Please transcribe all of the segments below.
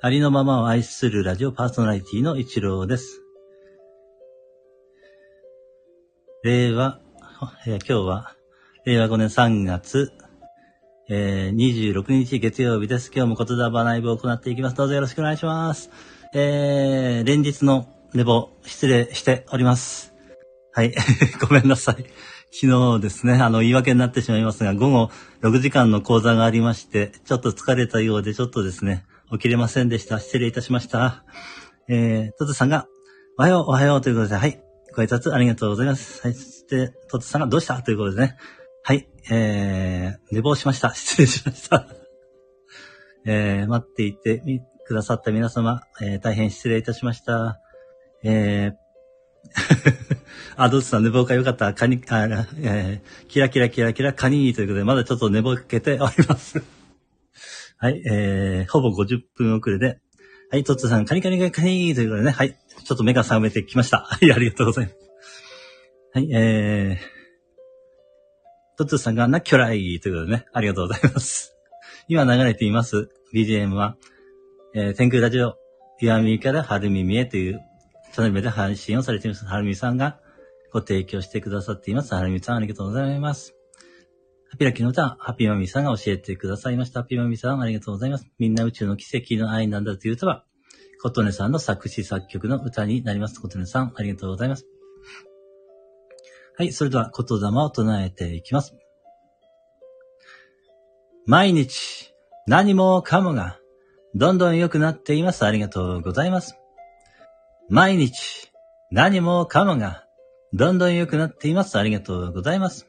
ありのままを愛するラジオパーソナリティの一郎です。令和、えー今日は、令和5年3月、えー26日月曜日です。今日も言霊ライブを行っていきます。どうぞよろしくお願いします。えー、連日の寝坊、失礼しております。はい、ごめんなさい。昨日ですね、あの、言い訳になってしまいますが、午後6時間の講座がありまして、ちょっと疲れたようで、ちょっとですね、起きれませんでした。失礼いたしました。えー、トトさんが、おはよう、おはようということで、はい、ご挨拶ありがとうございます。はい、そして、トトさんがどうした？ということでね、はい、えー、寝坊しました。失礼しました。えー、待っていてくださった皆様、えー、大変失礼いたしました。えー、あ、どうさん、寝坊が良かった。カニ、あ、えー、キラキラキラキラカニーということで、まだちょっと寝ぼけております。はい、えー、ほぼ50分遅れで、はい、トッツさん、カニカニカニカニーということでね、はい、ちょっと目が覚めてきました。はい、ありがとうございます。はい、えー、トッツさんがナキョライということでね、ありがとうございます。今流れています BGM は、えー、天空ラジオ、岩見から春耳へというチャンネルで配信をされています。はるみさんがご提供してくださっています。はるみさんありがとうございます。ハピラキの歌、ハピマミさんが教えてくださいました。ハピマミさんありがとうございます。みんな宇宙の奇跡の愛なんだという歌は、琴音さんの作詞作曲の歌になります。琴音さんありがとうございます。はい、それでは言霊を唱えていきます。毎日、何もかもが、どんどん良くなっています。ありがとうございます。毎日、何もかもが、どんどん良くなっています。ありがとうございます。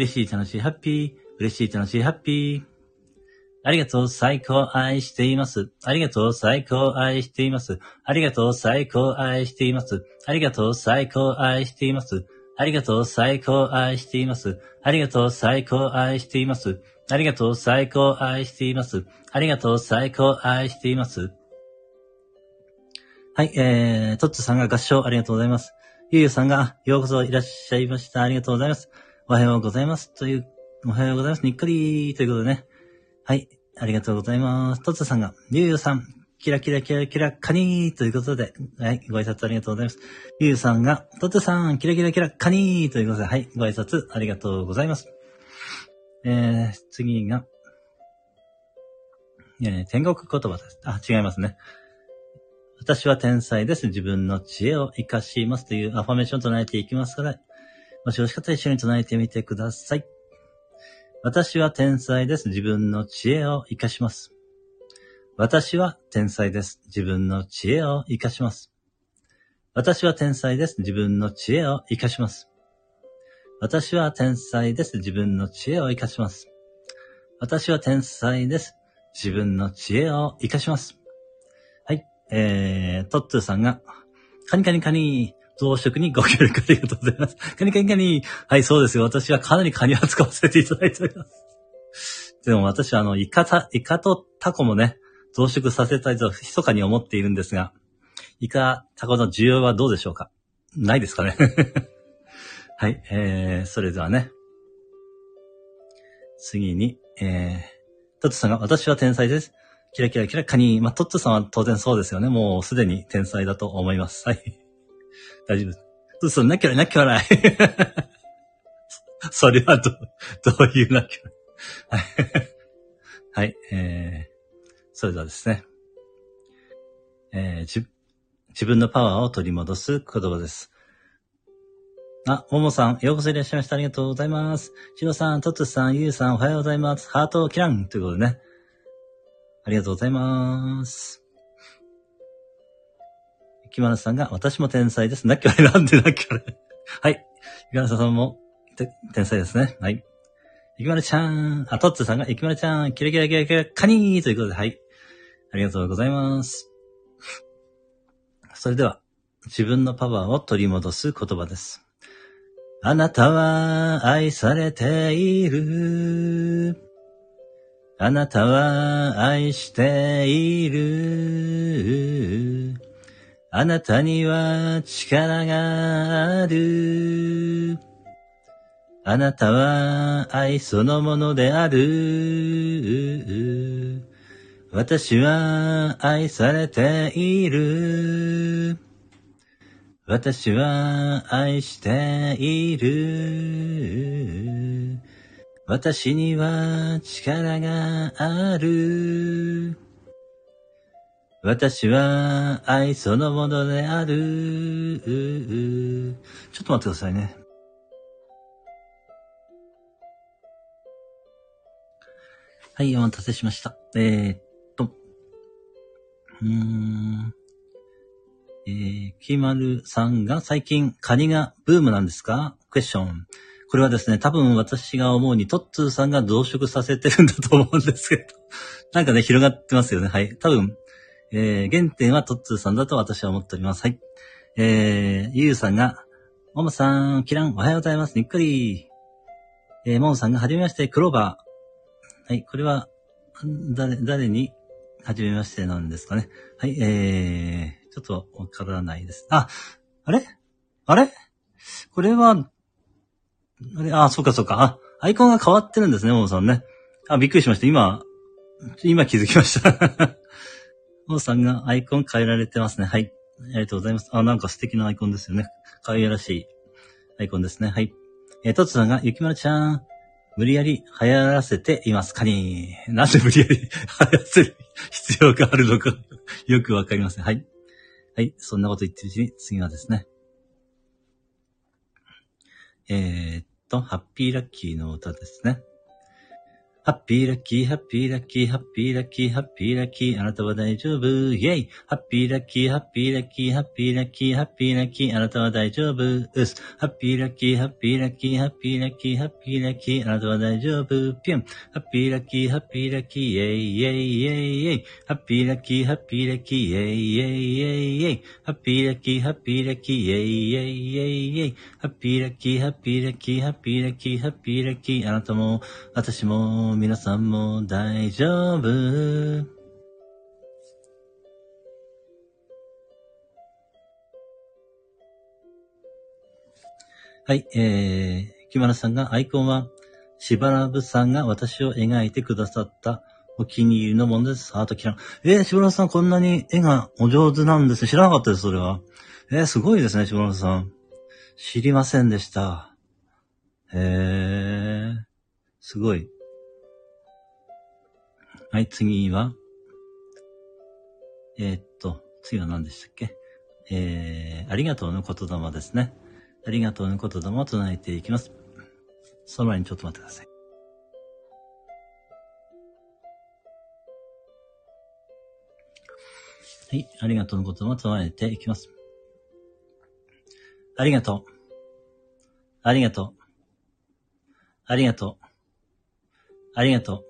嬉しい、楽しい、ハッピー、嬉しい、楽しい、ハッピー。ありがとう、最高、愛しています。ありがとう、最高、愛しています。ありがとう、最高、愛しています。ありがとう、最高、愛しています。ありがとう、最高、愛しています。ありがとう、最高、愛しています。ありがとう、最高、愛しています。ありがとう、最高、愛しています。はい、えー、トッツさんが合唱ありがとうございます。ゆうゆうさんが、ようこそいらっしゃいました。ありがとうございます。おはようございます。という、おはようございます。にっこりということでね。はい、ありがとうございます。トッツさんが、ゆうゆうさん、キラキラキラキラカニーということで、はい、ご挨拶ありがとうございます。ゆうゆうさんが、トツさん、キラキラキラカニーということで、はい、ご挨拶ありがとうございます。えー、次が、えー、天国言葉です。あ、違いますね。私は天才です。自分の知恵を活かしますというアファメーションを唱えていきますから、もしよろしかったら一緒に唱えてみてください。私は天才です。自分の知恵を活かします。私は天才です。自分の知恵を活かします。私は天才です。自分の知恵を活かします。私は天才です。自分の知恵を活かします。私は天才です。自分の知恵を活かします。はい。えー、トッツーさんが、カニカニカニ、増殖にご協力ありがとうございます。カニカニカニ、はい、そうですよ。私はかなりカニを使わせていただいております。でも私はあの、イカ、イカとタコもね、増殖させたいと密かに思っているんですが、イカ、タコの需要はどうでしょうか？ないですかね はい、えー、それではね。次に、えー、トッツさんが、私は天才です。キラキラキラカニ。まあ、トッツさんは当然そうですよね。もうすでに天才だと思います。はい。大丈夫です。トッツさん、なきゃ、なきゃらい。それはど、どういうなきゃらい。はい。えー、それではですね。えー、自分のパワーを取り戻す言葉です。あ、ももさん、ようこそいらっしゃいました。ありがとうございます。しろさん、とつさん、ゆうさん、おはようございます。ハートをキランということでね。ありがとうございます。木村さんが、私も天才です。なっきゃれなんでなっきゃれ。はい。木村さんも、天才ですね。はい。ゆきまるちゃん、あ、とっつーさんが、ゆきまるちゃん、キラキラキラキラ、カニーということで、はい。ありがとうございます。それでは、自分のパワーを取り戻す言葉です。あなたは愛されている。あなたは愛している。あなたには力がある。あなたは愛そのものである。私は愛されている。私は愛している。私には力がある。私は愛そのものである。ちょっと待ってくださいね。はい、お待たせしました。えー、っと、うーん。えー、きまるさんが最近カニがブームなんですか？クエスチョン。これはですね、多分私が思うにトッツーさんが増殖させてるんだと思うんですけど。なんかね、広がってますよね。はい。多分、えー、原点はトッツーさんだと私は思っております。はい。えー、ゆうさんが、ももさん、キラン、おはようございます。にっくり。えー、ももさんが、はじめまして、クローバー。はい、これは、誰、誰に、はじめましてなんですかね。はい、えー、ちょっとわからないです。あ、あれ？あれ？これは、あれ？あ、そうかそうか。あ、アイコンが変わってるんですね、ももさんね。あ、びっくりしました。今、今気づきました。ももさんがアイコン変えられてますね。はい。ありがとうございます。あ、なんか素敵なアイコンですよね。可愛らしいアイコンですね。はい。えー、トツさんが、ゆきまるちゃん、無理やり流行らせていますかに。なんで無理やり流行らせる必要があるのか よくわかりません。はい。はい。そんなこと言ってるうちに、次はですね。えー、っと、ハッピーラッキーの歌ですね。ハッピーラッキー、ハッピーラッキー、ハッピーラッキー、ハッピーラッキー、あなたは大丈夫、イェイハッピーラッキー、ハッピーラッキー、ハッピーラッキー、ハッピーラッキー、あなたは大丈夫、うす。ハッピーラッキー、ハッピーラッキー、ハッピーラッキー、ハッピーラッキー、あなたは大丈夫、ピュン。ハッピーラッキー、ハッピーラッキー、イェイイェイイェイイェイ。ハッピーラッキー、ハッピーラッキー、イェイイェイイェイイェイ。ハッピーラッキー、ハッピーラッキー、イェイイェイイェイイェイ。ハッピーラッキー、ハッピーラッキー、ハッピーラッキー、ハッピーラッキー、あなたも、私も、皆さんも、大丈夫。はい、えー、木村さんがアイコンは、しばらぶさんが私を描いてくださったお気に入りのものです。ハートキラ。えー、しばらぶさんこんなに絵がお上手なんですね。知らなかったです、それは。えー、すごいですね、しばらぶさん。知りませんでした。へー、すごい。はい、次は、えーっと、次は何でしたっけ？えー、ありがとうの言霊ですね。ありがとうの言霊を唱えていきます。その前にちょっと待ってください。はい、ありがとうの言葉を唱えていきます。ありがとう。ありがとう。ありがとう。ありがとう。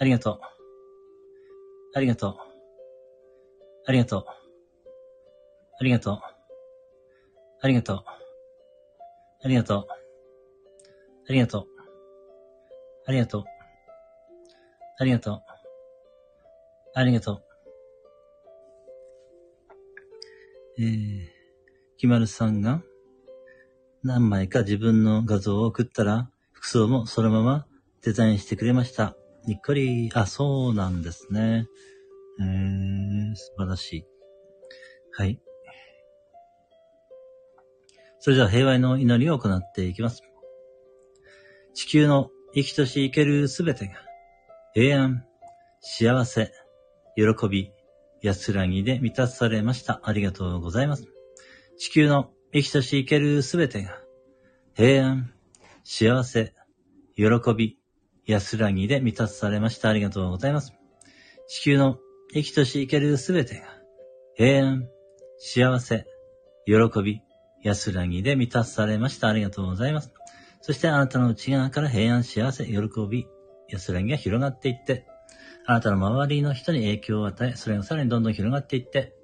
ありがとう。ありがとう。ありがとう。ありがとう。ありがとう。ありがとう。ありがとう。ありがとう。ありがとう。ありがとう。えー、きまるさんが何枚か自分の画像を送ったら、服装もそのままデザインしてくれました。にっこり、あ、そうなんですね。えー、素晴らしい。はい。それでは平和の祈りを行っていきます。地球の生きとし生けるすべてが、平安、幸せ、喜び、安らぎで満たされました。ありがとうございます。地球の生きとし生けるすべてが、平安、幸せ、喜び、安らぎで満たされました。ありがとうございます。地球の生きとし生けるすべてが、平安、幸せ、喜び、安らぎで満たされました。ありがとうございます。そしてあなたの内側から平安、幸せ、喜び、安らぎが広がっていって、あなたの周りの人に影響を与え、それがさらにどんどん広がっていって、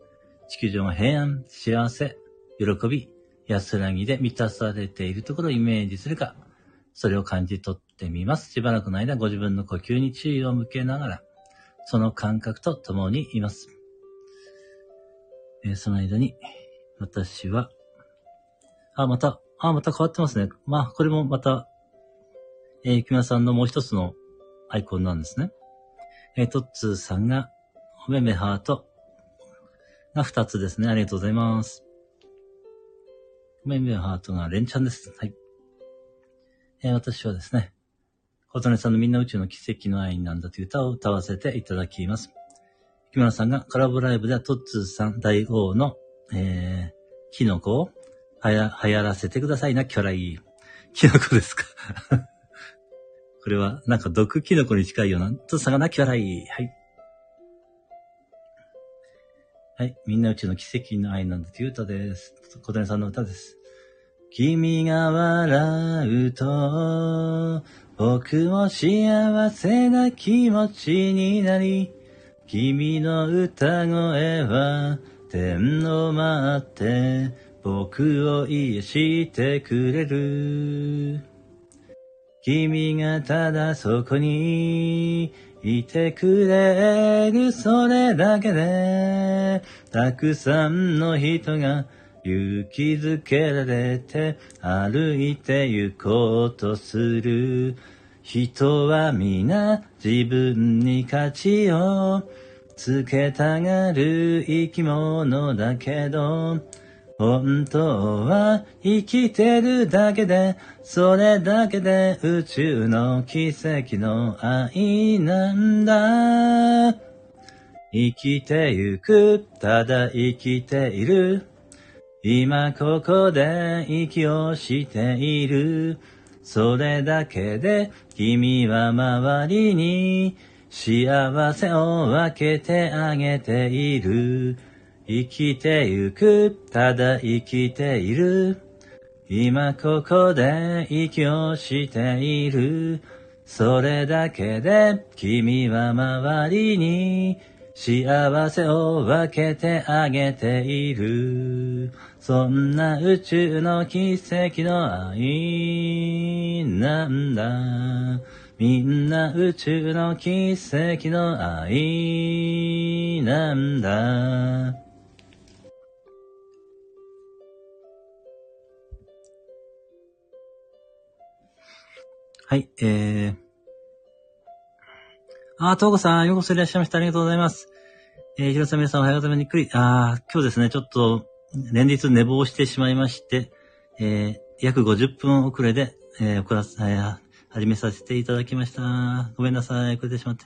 地球上が平安、幸せ、喜び、安らぎで満たされているところをイメージするか、それを感じ取ってみます。しばらくの間、ご自分の呼吸に注意を向けながら、その感覚と共にいます。えーその間に、私は、あ、また、あ、また変わってますね。まあ、これもまた、えー、木村さんのもう一つのアイコンなんですね。えー、トッツーさんが、おめめハートが二つですね。ありがとうございます。おめめハートが連チャンです。はい。えー私はですね、琴音さんのみんな宇宙の奇跡の愛なんだという歌を歌わせていただきます。木村さんがコラボライブではトッツーさん大王の、えー、キノコをはや、流行らせてくださいな、キョライ。キノコですか？これは、なんか毒キノコに近いような、トッツーさんがな、キョライ。はい。はい。みんな宇宙の奇跡の愛なんだという歌です。小谷さんの歌です。君が笑うと、僕も幸せな気持ちになり、君の歌声は天を待って僕を癒してくれる。君がただそこにいてくれるそれだけでたくさんの人が勇気づけられて歩いて行こうとする人は皆自分に価値をつけたがる生き物だけど本当は生きてるだけで、それだけで宇宙の奇跡の愛なんだ。生きてゆく、ただ生きている。今ここで息をしている。それだけで君は周りに幸せを分けてあげている。生きてゆく、ただ生きている。今ここで息をしている。それだけで君は周りに幸せを分けてあげている。そんな宇宙の奇跡の愛なんだ。みんな宇宙の奇跡の愛なんだ。はい、えー。あ、とうこさん、ようこそいらっしゃいました。ありがとうございます。えー、ひろさん皆さんおはようございます。ゆっくり。あ、今日ですね、ちょっと、連日寝坊してしまいまして、えー、約50分遅れで、えー、遅らせ、えー、始めさせていただきました。ごめんなさい、遅れてしまって。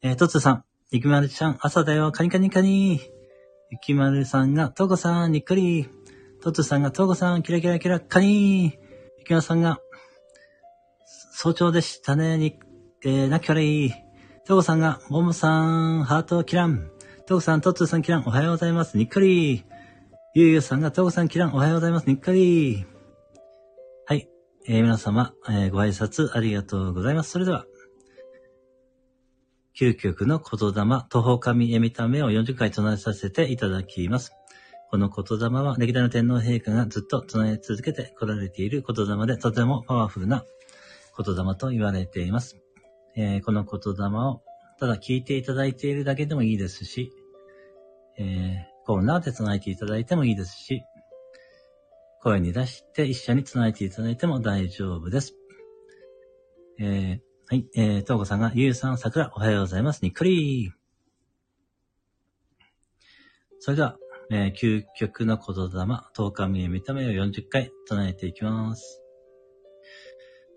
えー、とつさん、ゆきまるちゃん、朝だよ、カニカニカニ。ゆきまるさんが、とうこさん、にっくり。とつさんが、とうこさん、キラキラキラ、カニ。ゆきまるさんが、早朝でしたね、に、えー、なきゃれい。とうこさんが、ももさん、ハートキラン。とうこさん、とっつーさんキラン、おはようございます、にっくり。ゆうゆうさんが、とうこさんキラン、おはようございます、にっくり。はい。えー皆様、えーご挨拶ありがとうございます。それでは、究極の言霊、徒歩神えみためを40回唱えさせていただきます。この言霊は、歴代の天皇陛下がずっと唱え続けて来られている言霊で、とてもパワフルな言霊と言われています。えーこの言霊を、ただ聞いていただいているだけでもいいですし、えーコーナーで唱えていただいてもいいですし、声に出して一緒に唱えていただいても大丈夫です。えーはい、えー、とうこさんが、ゆうさん、さくら、おはようございます。にっくりそれでは、えー究極の言霊、10日目見た目を40回唱えていきます。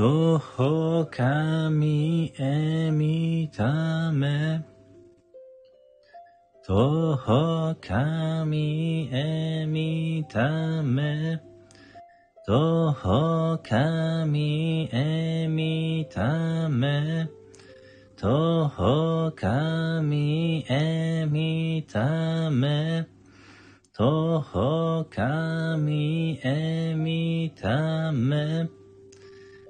徒歩神へ見た目徒歩神へ見ため徒歩神へ見ため徒歩神へ見ため徒歩神へ見ため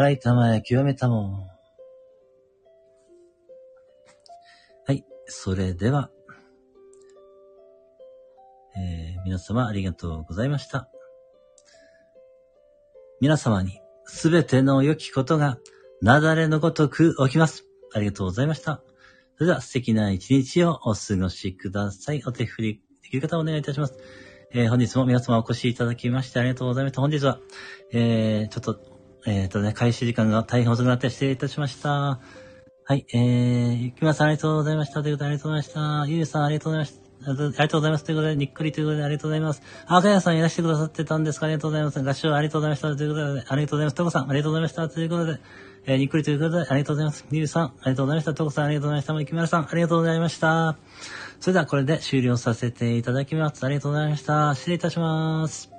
洗いたまえ、清めたもん。はい。それでは、えー皆様ありがとうございました。皆様にすべての良きことが雪崩のごとく起きます。ありがとうございました。それでは素敵な一日をお過ごしください。お手振りできる方お願いいたします。えー本日も皆様お越しいただきましてありがとうございました。本日は、えー、ちょっと、えっ、とね、開始時間が大変遅くなって失礼いたしました。はい、えー、ゆきまさんありがとうございました。ということでありがとうございました。ゆうさんありがとうございました。ありがとうございます。ということで、にっくりということでありがとうございます。あかやさんいらしてくださってたんですかありがとうございます。合唱ありがとうございました。ということで、ありがとうございます。とこさんありがとうございました。ということで、えー、にっくりということで、ありがとうございます。ゆうさん、ありがとうございました。とこさん、ありがとうございました。もきまるさん、ありがとうございました。それでは、これで終了させていただきます。ありがとうございました。失礼いたします。